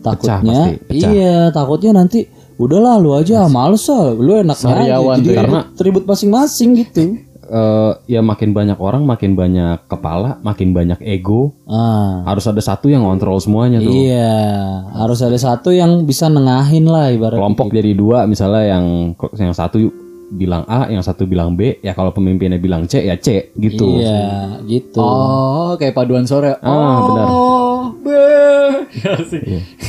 Speaker 1: takutnya
Speaker 3: pasti, pecah.
Speaker 1: iya, takutnya nanti udahlah lu aja males ah, lu enaknya aja.
Speaker 2: Sariawan
Speaker 1: Jadi
Speaker 2: ya.
Speaker 1: ribut- ribut masing-masing gitu.
Speaker 3: Eh, ya makin banyak orang makin banyak kepala makin banyak ego
Speaker 1: Ah.
Speaker 3: harus ada satu yang ngontrol semuanya tuh
Speaker 1: Iya, harus ada satu yang bisa nengahin lah ibarat
Speaker 3: kelompok jadi dua misalnya yang yang satu bilang A yang satu bilang B ya kalau pemimpinnya bilang C ya C gitu
Speaker 1: Iya, gitu.
Speaker 2: Oh, kayak paduan sore.
Speaker 3: ah benar
Speaker 2: Oh. Ya sih.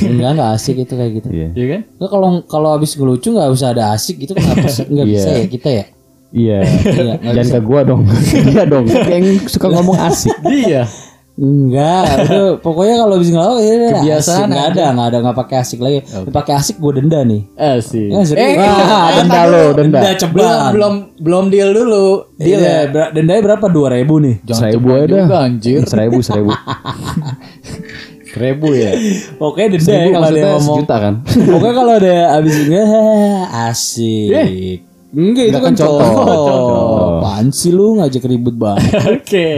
Speaker 1: Enggak, enggak asik itu kayak gitu.
Speaker 3: iya.
Speaker 2: Iya kan?
Speaker 1: Kalau kalau habis ngelucu nggak usah ada asik gitu kenapa sih? Nggak bisa ya kita ya?
Speaker 3: Iya.
Speaker 1: Iya, nggak
Speaker 3: dan ke gua dong. Iya dong yang suka ngomong asik.
Speaker 2: Dia.
Speaker 1: enggak udah pokoknya kalau habis ngelawak ya
Speaker 2: Kebiasaan
Speaker 1: asik. nggak ada nggak ada nggak pakai asik lagi. Pakai asik gue denda nih.
Speaker 2: Asik.
Speaker 1: Ya, serius.
Speaker 2: Eh,
Speaker 1: Wah,
Speaker 3: denda lo denda
Speaker 1: denda.
Speaker 2: Belum
Speaker 1: ceban
Speaker 2: belum belum deal dulu.
Speaker 1: deal ya ber- dendanya berapa? Dua ribu nih.
Speaker 2: Jangan
Speaker 3: seribu
Speaker 2: cepat
Speaker 3: aja
Speaker 2: juga
Speaker 3: dah.
Speaker 2: anjir.
Speaker 3: seribu seribu
Speaker 2: Seribu ya.
Speaker 1: Pokoknya denda ya kalau dia ngomong.
Speaker 3: sejuta kan
Speaker 1: Pokoknya kalau ada abis ini asik. Enggak itu kan contoh. Apaan sih lu ngajak ribut banget.
Speaker 2: Oke.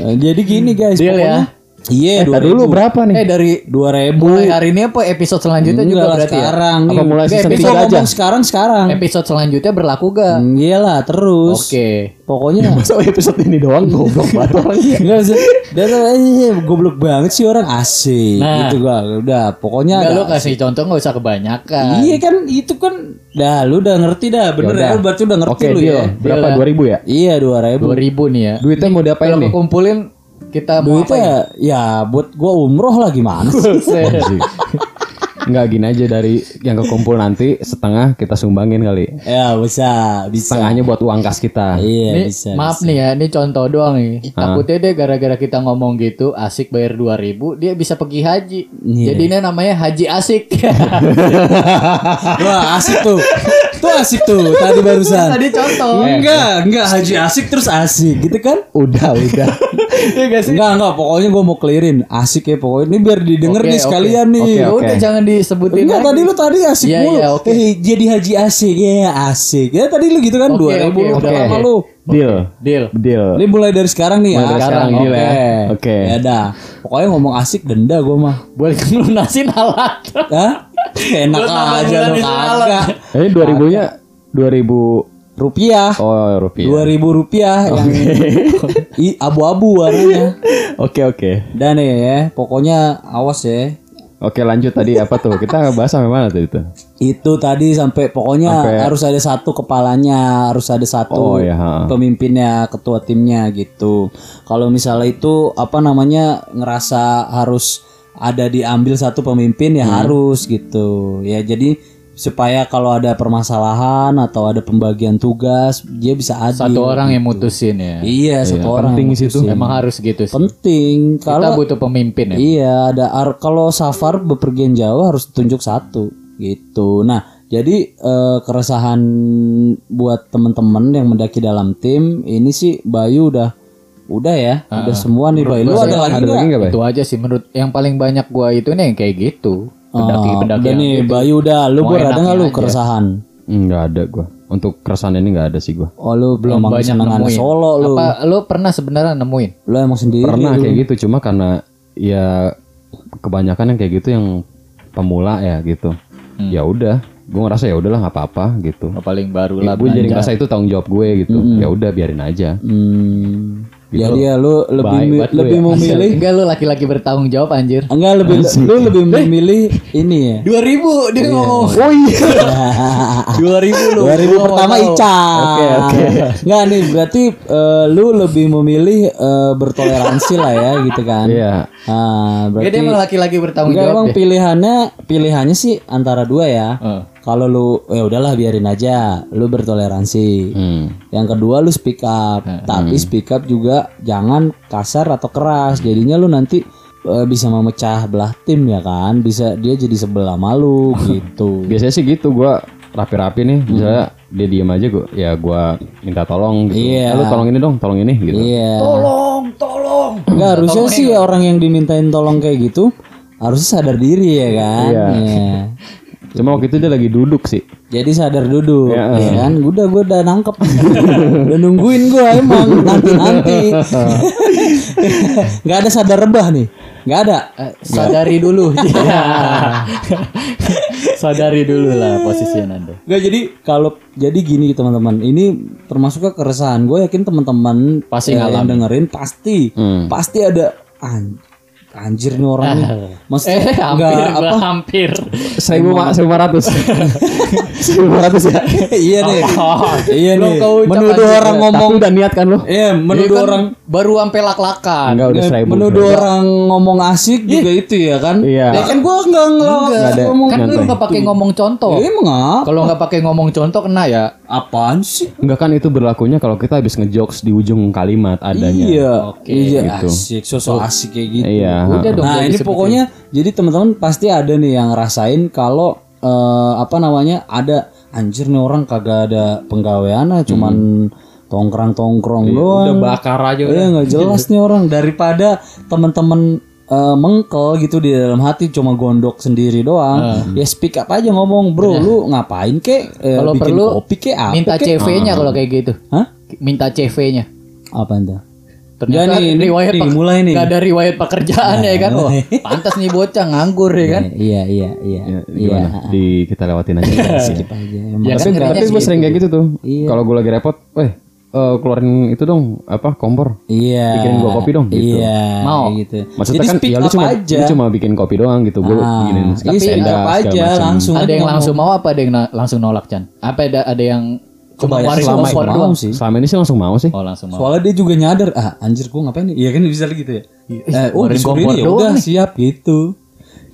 Speaker 1: Nah, Jadi gini guys,
Speaker 2: Deal
Speaker 1: pokoknya
Speaker 2: ya.
Speaker 1: Iya, dua
Speaker 3: Tadi dulu berapa nih
Speaker 2: Eh dari
Speaker 1: dua ribu.
Speaker 2: mulai hari ini apa episode selanjutnya juga
Speaker 1: Enggak lah,
Speaker 2: berarti ya?
Speaker 1: sekarang
Speaker 3: Apa
Speaker 1: nih.
Speaker 3: mulai
Speaker 1: Enggak,
Speaker 3: season
Speaker 1: episode
Speaker 3: aja?
Speaker 1: sekarang sekarang.
Speaker 2: Episode selanjutnya berlaku gak?
Speaker 1: Hmm, Iyalah terus.
Speaker 2: Oke.
Speaker 1: Pokoknya
Speaker 3: Masa episode ini doang goblok banget orangnya
Speaker 1: Enggak usah. Dan eh, goblok banget sih orang asik
Speaker 2: Nah.
Speaker 1: gitu gua. Udah, pokoknya
Speaker 2: Enggak lu kasih contoh gak usah kebanyakan.
Speaker 1: Iya kan itu kan dah lu udah ngerti dah bener ya, lu berarti udah ngerti
Speaker 3: Oke
Speaker 1: lu
Speaker 3: deal
Speaker 1: ya.
Speaker 3: Berapa
Speaker 2: Deal ya.
Speaker 3: 2000 ya
Speaker 1: Iya 2000.
Speaker 2: 2000 nih ya.
Speaker 3: Duitnya mau diapain
Speaker 2: Kalau
Speaker 3: nih
Speaker 2: kumpulin kita mau apa
Speaker 1: Duitnya ya buat gua umroh lah gimana sih?
Speaker 2: ya?
Speaker 3: Enggak gini aja dari yang kekumpul nanti setengah kita sumbangin kali
Speaker 1: ya bisa, bisa.
Speaker 3: setengahnya buat uang kas kita
Speaker 1: Iya,
Speaker 2: Ini,
Speaker 1: bisa.
Speaker 2: maaf
Speaker 1: bisa.
Speaker 2: nih ya, ini contoh doang nih. Takutnya deh gara-gara kita ngomong gitu, asik bayar 2000, dia bisa pergi haji.
Speaker 1: Iya.
Speaker 2: Jadi ini namanya haji asik.
Speaker 1: Wah, asik tuh. Asik tuh tadi barusan.
Speaker 2: Tadi contoh.
Speaker 1: Enggak, enggak haji asik terus asik gitu kan?
Speaker 3: udah udah
Speaker 2: Iya gak sih?
Speaker 1: Enggak, enggak, pokoknya gua mau clearin. Asik ya pokoknya. Ini biar didengar
Speaker 2: Oke,
Speaker 1: nih
Speaker 2: oke.
Speaker 1: sekalian nih.
Speaker 3: Oke,
Speaker 2: Ya
Speaker 3: oke.
Speaker 2: udah jangan disebutin
Speaker 1: Enggak,
Speaker 2: lagi.
Speaker 1: tadi lu tadi asik
Speaker 2: Iya,
Speaker 1: mulu.
Speaker 2: iya, oke.
Speaker 1: Eh, jadi haji asik ya, asik. Ya tadi lu gitu kan
Speaker 2: Oke,
Speaker 1: 2000
Speaker 2: oke,
Speaker 1: lu
Speaker 2: oke.
Speaker 1: udah lama lu.
Speaker 3: deal
Speaker 2: Deal.
Speaker 3: deal
Speaker 1: Ini mulai dari sekarang nih
Speaker 3: Mulai
Speaker 1: ya.
Speaker 3: dari sekarang, deal ya.
Speaker 1: Oke.
Speaker 3: Oke.
Speaker 1: Ya dah. Pokoknya ngomong asik denda gua mah.
Speaker 2: Boleh ngelunasin alat.
Speaker 1: Hah? Enak aja lu kagak.
Speaker 3: ini 2000 nya 2000
Speaker 1: Rupiah.
Speaker 3: oh rupiah
Speaker 1: Dua ribu rupiah yang i- abu-abu warnanya.
Speaker 3: oke oke
Speaker 1: Dan ya, pokoknya awas ya.
Speaker 3: oke lanjut tadi apa tuh kita bahas sampai mana tadi tuh
Speaker 1: Itu tadi sampai pokoknya
Speaker 3: Sampai-
Speaker 1: harus ada satu kepalanya, harus ada satu
Speaker 3: Oh, ya, ha.
Speaker 1: pemimpinnya, ketua timnya gitu. Kalau misalnya itu apa namanya ngerasa harus ada diambil satu pemimpin
Speaker 3: Hmm.
Speaker 1: ya harus gitu. Ya jadi supaya kalau ada permasalahan atau ada pembagian tugas dia bisa adil.
Speaker 2: Satu orang yang mutusin ya.
Speaker 1: Iya, satu orang.
Speaker 3: penting
Speaker 1: yang
Speaker 3: sih itu.
Speaker 1: mutusin.
Speaker 2: Emang harus gitu sih.
Speaker 1: Penting
Speaker 2: Kita
Speaker 1: kalau
Speaker 2: butuh pemimpin ya.
Speaker 1: Iya, ada ar- kalau safar bepergian jauh harus tunjuk satu gitu. Nah, jadi eh, keresahan buat teman-teman yang mendaki dalam tim ini sih Bayu udah udah ya, udah semua nih Bayu. Lu ada lagi
Speaker 3: ada lagi
Speaker 1: nggak?
Speaker 3: nggak Bay?
Speaker 2: Itu aja sih menurut yang paling banyak gua itu nih yang kayak gitu. Pendaki-pendaki
Speaker 1: udah
Speaker 2: yang
Speaker 1: nih
Speaker 2: gitu.
Speaker 1: Bayu udah. Lu Bor, ada
Speaker 2: enaknya
Speaker 1: nggak lu keresahan?
Speaker 3: Enggak ada gua untuk keresahan ini nggak ada sih gua
Speaker 1: Oh lu
Speaker 2: belum
Speaker 1: emang
Speaker 2: banyak nemuin.
Speaker 1: solo lu.
Speaker 2: Apa lu pernah sebenarnya nemuin?
Speaker 1: Lu emang sendiri.
Speaker 3: pernah
Speaker 1: lu.
Speaker 3: kayak gitu cuma karena ya kebanyakan yang kayak gitu yang pemula ya gitu ya udah gue ngerasa ya udahlah nggak apa-apa gitu
Speaker 2: paling baru lah.
Speaker 3: gue jadi ngerasa itu tanggung jawab gue gitu ya udah biarin aja
Speaker 1: Hmm. Jadi ya lu lebih mi- lebih
Speaker 3: ya.
Speaker 1: memilih
Speaker 2: Enggak lu laki-laki bertanggung jawab anjir.
Speaker 1: enggak lebih lu lebih memilih ini ya.
Speaker 2: 2000 dia ngomong. Oh iya. 2000 lu.
Speaker 1: 2000 pertama Ica.
Speaker 2: Oke, oke.
Speaker 1: Enggak nih berarti eh, lu lebih memilih eh, bertoleransi lah ya gitu kan.
Speaker 3: iya
Speaker 1: Nah,
Speaker 2: Ya
Speaker 1: berarti
Speaker 2: dia emang laki-laki bertanggung jawab
Speaker 1: emang
Speaker 2: deh.
Speaker 1: pilihannya pilihannya sih antara dua ya.
Speaker 2: Heeh.
Speaker 1: Kalau lu ya udahlah biarin aja, lu bertoleransi.
Speaker 3: hmm.
Speaker 1: Yang kedua lu speak up, tapi speak up juga jangan kasar atau keras. Jadinya lu nanti eh, bisa memecah belah tim ya kan, bisa dia jadi sebelah malu gitu.
Speaker 3: biasanya sih gitu gue rapi-rapi nih misalnya dia diem aja gue ya gue minta tolong gitu
Speaker 1: Iya.
Speaker 3: "Eh, lu tolong ini dong tolong ini gitu
Speaker 1: Iya.
Speaker 2: Tolong, tolong.
Speaker 1: Enggak harusnya sih orang yang dimintain tolong kayak gitu harusnya sadar diri ya kan.
Speaker 3: Iya.
Speaker 1: Iya.
Speaker 3: cuma waktu itu dia lagi duduk sih
Speaker 1: Jadi sadar duduk,
Speaker 3: Iya.
Speaker 1: ya kan? Udah gue udah nangkep, udah nungguin gue emang nanti nanti. Gak ada sadar rebah nih, nggak ada.
Speaker 2: Eh, sadari dulu. Iya. sadari dulu lah posisinya Anda.
Speaker 1: Gak jadi kalau jadi gini teman-teman, ini termasuk ke keresahan. Gue yakin teman-teman
Speaker 2: Pasti
Speaker 1: eh, yang
Speaker 2: ngalamin.
Speaker 1: dengerin pasti
Speaker 3: Hmm.
Speaker 1: pasti ada an- anjir nih orang nih. Mas
Speaker 2: Eh, hampir
Speaker 1: apa?
Speaker 2: hampir.
Speaker 3: seribu ma- seribu lima ratus seribu lima ratus ya
Speaker 1: iya nih. iya
Speaker 2: Belum
Speaker 1: nih.
Speaker 2: kau ucap
Speaker 1: Menuduh orang ngomong
Speaker 3: udah niat kan lu
Speaker 1: Iya,
Speaker 2: Ini
Speaker 1: menuduh
Speaker 2: kan
Speaker 1: orang
Speaker 2: baru sampai lak-lakan.
Speaker 3: enggak udah
Speaker 1: Eh,
Speaker 3: seribu
Speaker 1: menuduh orang ngomong asik juga itu ya kan?
Speaker 3: Iya.
Speaker 1: Ya kan gua enggak
Speaker 3: Nggak ada.
Speaker 1: ngomong
Speaker 2: Kan lu nggak pakai ngomong contoh.
Speaker 1: Ya, emang?
Speaker 2: Kalau nggak pakai ngomong contoh kena ya.
Speaker 1: Apaan sih?
Speaker 3: Enggak kan itu berlakunya kalau kita habis ngejokes di ujung kalimat adanya.
Speaker 1: Iya, iya
Speaker 3: gitu.
Speaker 1: asik, sosok asik kayak gitu.
Speaker 3: Iya.
Speaker 2: Udah dong.
Speaker 1: Nah ini pokoknya jadi teman-teman pasti ada nih yang ngerasain kalau eh, apa namanya ada anjir nih orang kagak ada penggawean cuman tongkrang tongkrong doang.
Speaker 2: udah bakar aja
Speaker 1: Iya nggak jelas nih orang daripada teman-teman eh, mengkel gitu di dalam hati cuma gondok sendiri doang ya speak up aja ngomong bro lu ngapain kek Eh,
Speaker 2: Kalau
Speaker 1: bikin
Speaker 2: perlu,
Speaker 1: kopi kek apa
Speaker 2: Minta? CV-nya kalau kayak gitu.
Speaker 1: Hah?
Speaker 2: Minta CV-nya.
Speaker 1: apa ente
Speaker 2: Ternyata
Speaker 1: Ya, nih, ini-
Speaker 2: riwayat
Speaker 1: nih, mulai nih.
Speaker 2: Gak ada riwayat pekerjaan ya kan. Oh, pantas nih bocah nganggur ya kan.
Speaker 1: iya iya iya
Speaker 3: Ya,
Speaker 1: iya
Speaker 3: gimana? Di kita lewatin aja.
Speaker 1: skip aja.
Speaker 2: Ya kan
Speaker 3: tapi
Speaker 2: ngerinya
Speaker 3: tapi gue sering kayak gitu tuh.
Speaker 1: Iya.
Speaker 3: Kalau gue lagi repot, eh eh, keluarin itu dong apa kompor.
Speaker 1: iya
Speaker 3: Bikinin gua kopi dong, gitu.
Speaker 1: iya
Speaker 2: Mau.
Speaker 1: gitu
Speaker 3: Maksudnya
Speaker 1: Jadi
Speaker 3: kan
Speaker 1: speak
Speaker 3: ya lu cuma
Speaker 1: aja
Speaker 3: lu cuma bikin kopi doang gitu. Gue
Speaker 1: Ah,
Speaker 3: bikinin
Speaker 1: iya,
Speaker 3: tenda,
Speaker 1: speak up aja langsung
Speaker 2: Ada yang langsung mau apa ada yang langsung nolak Chan? Apa ada ada yang waris
Speaker 1: selama
Speaker 2: kompor
Speaker 1: mau
Speaker 2: doang?
Speaker 1: sih
Speaker 3: Selama ini sih langsung mau sih.
Speaker 2: Oh langsung mau.
Speaker 1: Soalnya dia juga nyadar, ah anjir gua ngapain nih? Iya kan bisa gitu ya. Eh, oh
Speaker 2: kompor
Speaker 1: ini ya udah siap gitu.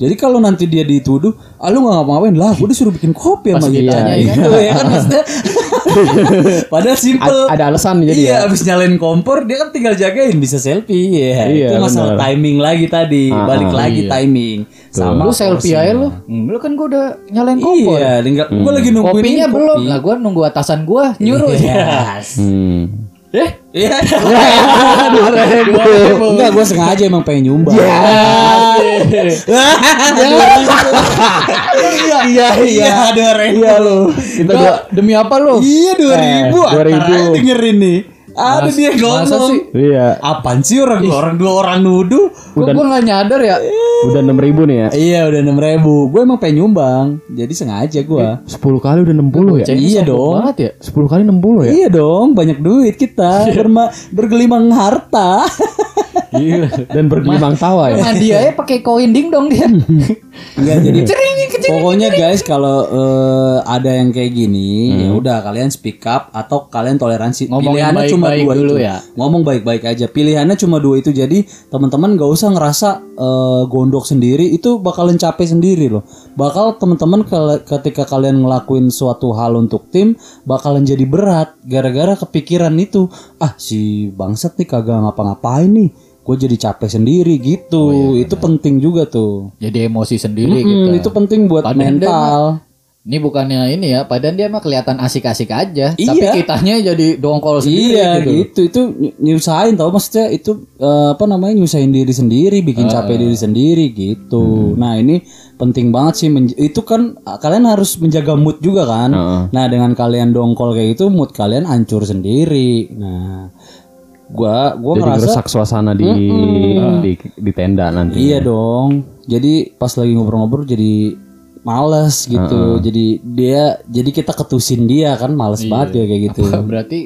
Speaker 1: Jadi kalau nanti dia dituduh, ah lu gak ngapa-ngapain lah, gua disuruh bikin kopi sama
Speaker 2: Pas
Speaker 1: gitu.
Speaker 2: ditanya, ya
Speaker 1: Gitu ya kan maksudnya. Padahal simple.
Speaker 3: A- ada alasan jadi
Speaker 1: iya,
Speaker 3: ya.
Speaker 1: abis nyalain kompor dia kan tinggal jagain bisa selfie ya.
Speaker 3: Iya,
Speaker 1: itu masalah
Speaker 3: benar.
Speaker 1: timing lagi tadi,
Speaker 3: Ah,
Speaker 1: balik
Speaker 3: ah,
Speaker 1: lagi timing. Sama
Speaker 2: Lu selfie aja lu. Hmm, Lu kan gua udah nyalain kompor.
Speaker 1: Iya, tinggal gua lagi nungguin
Speaker 2: Kopinya
Speaker 1: ini
Speaker 2: belum.
Speaker 1: kopi.
Speaker 2: Lah gua nunggu atasan gua nyuruh.
Speaker 1: Yes.
Speaker 3: Hmm.
Speaker 2: Eh,
Speaker 1: Iya. Enggak, gue sengaja emang pengen nyumbang. Iya, iya, iya, dua ribu.
Speaker 3: Iya lu. Kita
Speaker 2: Nggak, demi apa lu?
Speaker 1: Iya, dua ribu.
Speaker 3: Eh, 2000.
Speaker 1: Antara dengerin nih. Ada dia
Speaker 2: Masa
Speaker 1: ngomong.
Speaker 2: sih?
Speaker 3: Iya.
Speaker 1: Apaan sih orang orang dua orang nuduh?
Speaker 2: Gua, gua gak nyadar ya.
Speaker 3: Udah 6000 nih ya.
Speaker 1: Iya, udah enam ribu. Gue emang pengen nyumbang. Jadi sengaja gue.
Speaker 3: 10 kali udah 60 ya.
Speaker 2: Ceng,
Speaker 1: Iya dong.
Speaker 2: Banget ya.
Speaker 3: 10 kali 60 ya.
Speaker 1: Iya dong, banyak duit kita berma bergelimang harta.
Speaker 3: Gila. Dan bergelimang tawa ya.
Speaker 2: Mandi aja pakai koin ding dong dia.
Speaker 1: Enggak jadi pokoknya guys kalau eh, ada yang kayak gini ya udah kalian speak up atau kalian toleransi.
Speaker 2: Ngomongin
Speaker 1: pilihannya cuma
Speaker 2: baik-baik
Speaker 1: dua
Speaker 2: dulu
Speaker 1: itu.
Speaker 2: ya.
Speaker 1: ngomong baik-baik aja. Pilihannya cuma dua itu. Jadi teman-teman gak usah ngerasa eh, gondok sendiri. Itu bakalan capek sendiri loh. Bakal teman-teman kal- ketika kalian ngelakuin suatu hal untuk tim bakalan jadi berat gara-gara kepikiran itu. Ah si bangsat nih kagak ngapa-ngapain nih. Gue jadi capek sendiri gitu. Itu penting juga tuh.
Speaker 2: Jadi emosi sendiri
Speaker 1: Hmm,
Speaker 2: gitu.
Speaker 1: itu penting buat
Speaker 2: Padahal
Speaker 1: mental.
Speaker 2: Ini bukannya ini ya, padahal dia mah kelihatan asik-asik aja,
Speaker 1: Iya.
Speaker 2: tapi kitanya jadi dongkol sendiri
Speaker 1: Iya
Speaker 2: gitu.
Speaker 1: gitu. Itu ny- nyusahin tau maksudnya itu eh, apa namanya nyusahin diri sendiri, bikin
Speaker 2: Ah.
Speaker 1: capek diri sendiri gitu.
Speaker 2: Hmm.
Speaker 1: Nah ini penting banget sih. itu kan kalian harus menjaga mood juga kan.
Speaker 3: Heeh.
Speaker 1: Nah dengan kalian dongkol kayak gitu, mood kalian hancur sendiri. Nah gua gua
Speaker 3: Jadi
Speaker 1: ngerasa
Speaker 3: suasana di, di di tenda nanti.
Speaker 1: Iya dong. Jadi pas lagi ngobrol-ngobrol jadi males gitu. Jadi dia jadi kita ketusin dia kan males
Speaker 2: Iya.
Speaker 1: banget ya kayak gitu.
Speaker 2: Berarti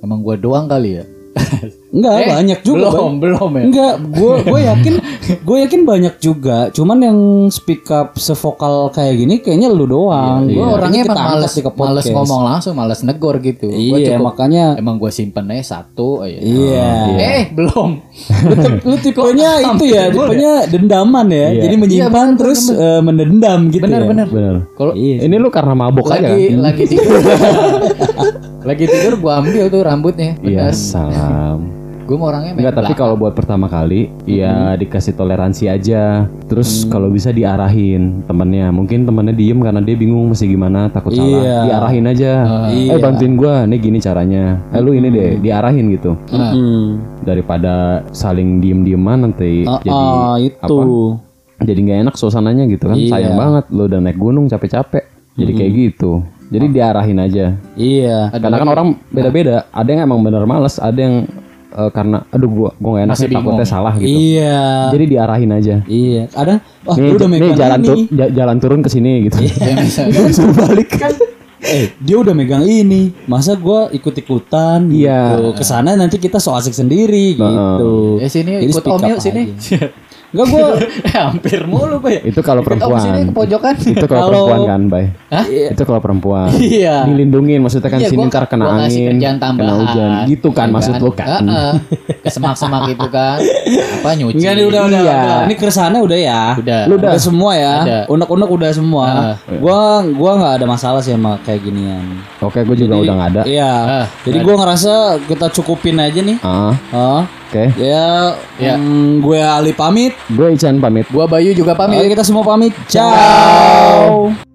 Speaker 2: emang gua doang kali ya.
Speaker 1: Enggak
Speaker 2: Eh,
Speaker 1: banyak juga.
Speaker 2: belum,
Speaker 1: Bang.
Speaker 2: belum ya.
Speaker 1: Enggak, gue gue yakin gue yakin banyak juga. Cuman yang speak up sevokal kayak gini kayaknya lu doang.
Speaker 2: Gue
Speaker 1: Gua
Speaker 2: orangnya emang males,
Speaker 1: ke
Speaker 2: males ngomong langsung, males negor gitu.
Speaker 1: Iya,
Speaker 2: cukup-
Speaker 1: makanya
Speaker 2: emang gue simpen aja satu aja.
Speaker 1: iya.
Speaker 2: Eh, belum.
Speaker 1: Lu, tip- lu tipenya itu ya, tipenya dendaman ya. Jadi menyimpan terus eh, mendendam gitu
Speaker 2: Benar,
Speaker 1: ya.
Speaker 2: benar.
Speaker 3: Bener.
Speaker 2: Kalau
Speaker 1: Iya.
Speaker 3: Ini lu karena mabok aja kan?
Speaker 2: lagi lagi tidur. lagi tidur gua ambil tuh rambutnya.
Speaker 3: Iya,
Speaker 2: Benar.
Speaker 3: salam.
Speaker 2: Gue mau orangnya
Speaker 3: Enggak, tapi kalau buat pertama kali ya dikasih toleransi aja. Terus kalau bisa diarahin temennya. Mungkin temennya diem karena dia bingung mesti gimana, takut
Speaker 1: Iya.
Speaker 3: salah. Diarahin aja.
Speaker 1: iya.
Speaker 3: Eh bantuin gua, nih gini caranya. Eh lu ini deh, diarahin gitu.
Speaker 1: Hmm.
Speaker 3: Daripada saling diem-dieman nanti
Speaker 1: Ah,
Speaker 3: jadi
Speaker 1: ah, itu.
Speaker 3: jadi nggak enak suasananya gitu kan.
Speaker 1: Iya.
Speaker 3: Sayang banget lu udah naik gunung capek-capek. Jadi kayak gitu. Jadi diarahin aja.
Speaker 1: Iya.
Speaker 3: Karena kan orang beda-beda. Ada yang emang bener males, ada yang eh, karena aduh gua gua gak enak
Speaker 2: Masih
Speaker 3: sih takutnya salah gitu.
Speaker 1: Iya.
Speaker 3: Jadi diarahin aja.
Speaker 1: Iya. Kadang wah
Speaker 3: nih,
Speaker 1: udah
Speaker 3: nih
Speaker 1: megang
Speaker 3: jalan
Speaker 1: ini.
Speaker 3: tur- ja- jalan turun ke sini gitu.
Speaker 2: Ya, misalnya.
Speaker 1: Suruh balik kan. Eh, dia udah megang ini. Masa gua ikut-ikutan
Speaker 3: Iya.
Speaker 1: gitu. Ke sana nanti kita so asik sendiri gitu.
Speaker 2: Eh sini
Speaker 1: Jadi
Speaker 2: ikut om yuk sini.
Speaker 1: Enggak gua
Speaker 2: Eh, hampir mulu pak.
Speaker 3: Itu kalau
Speaker 2: om sini ke
Speaker 3: perempuan.
Speaker 2: pojokan.
Speaker 3: Itu kalau perempuan kan, Bay.
Speaker 2: Hah?
Speaker 3: Itu kalau perempuan.
Speaker 2: Iya.
Speaker 3: Dilindungin maksudnya kan
Speaker 2: Iya,
Speaker 3: sini ntar kena
Speaker 2: gua ngasih
Speaker 3: angin, kena
Speaker 2: tambahan.
Speaker 3: hujan. Gitu kan
Speaker 2: Iya
Speaker 3: maksud lu kan.
Speaker 2: Heeh. Ke semak-semak itu kan. Apa nyuci.
Speaker 1: Enggak nih udah udah,
Speaker 3: Iya.
Speaker 1: udah. Ini keresahannya udah ya.
Speaker 2: Udah.
Speaker 1: Lu udah semua ya. Unek-unek udah semua. Gua gua nggak ada masalah sih sama kayak ginian.
Speaker 3: Oke, gue juga udah nggak ada.
Speaker 1: Iya. Jadi gua ngerasa kita cukupin aja nih.
Speaker 3: Ah,
Speaker 1: Oh.
Speaker 3: Oke.
Speaker 1: Ya,
Speaker 2: Ya.
Speaker 1: mm, gue Ali pamit.
Speaker 3: Gue Ican pamit.
Speaker 2: Gua Bayu juga pamit.
Speaker 1: Oke, kita semua pamit. Ciao.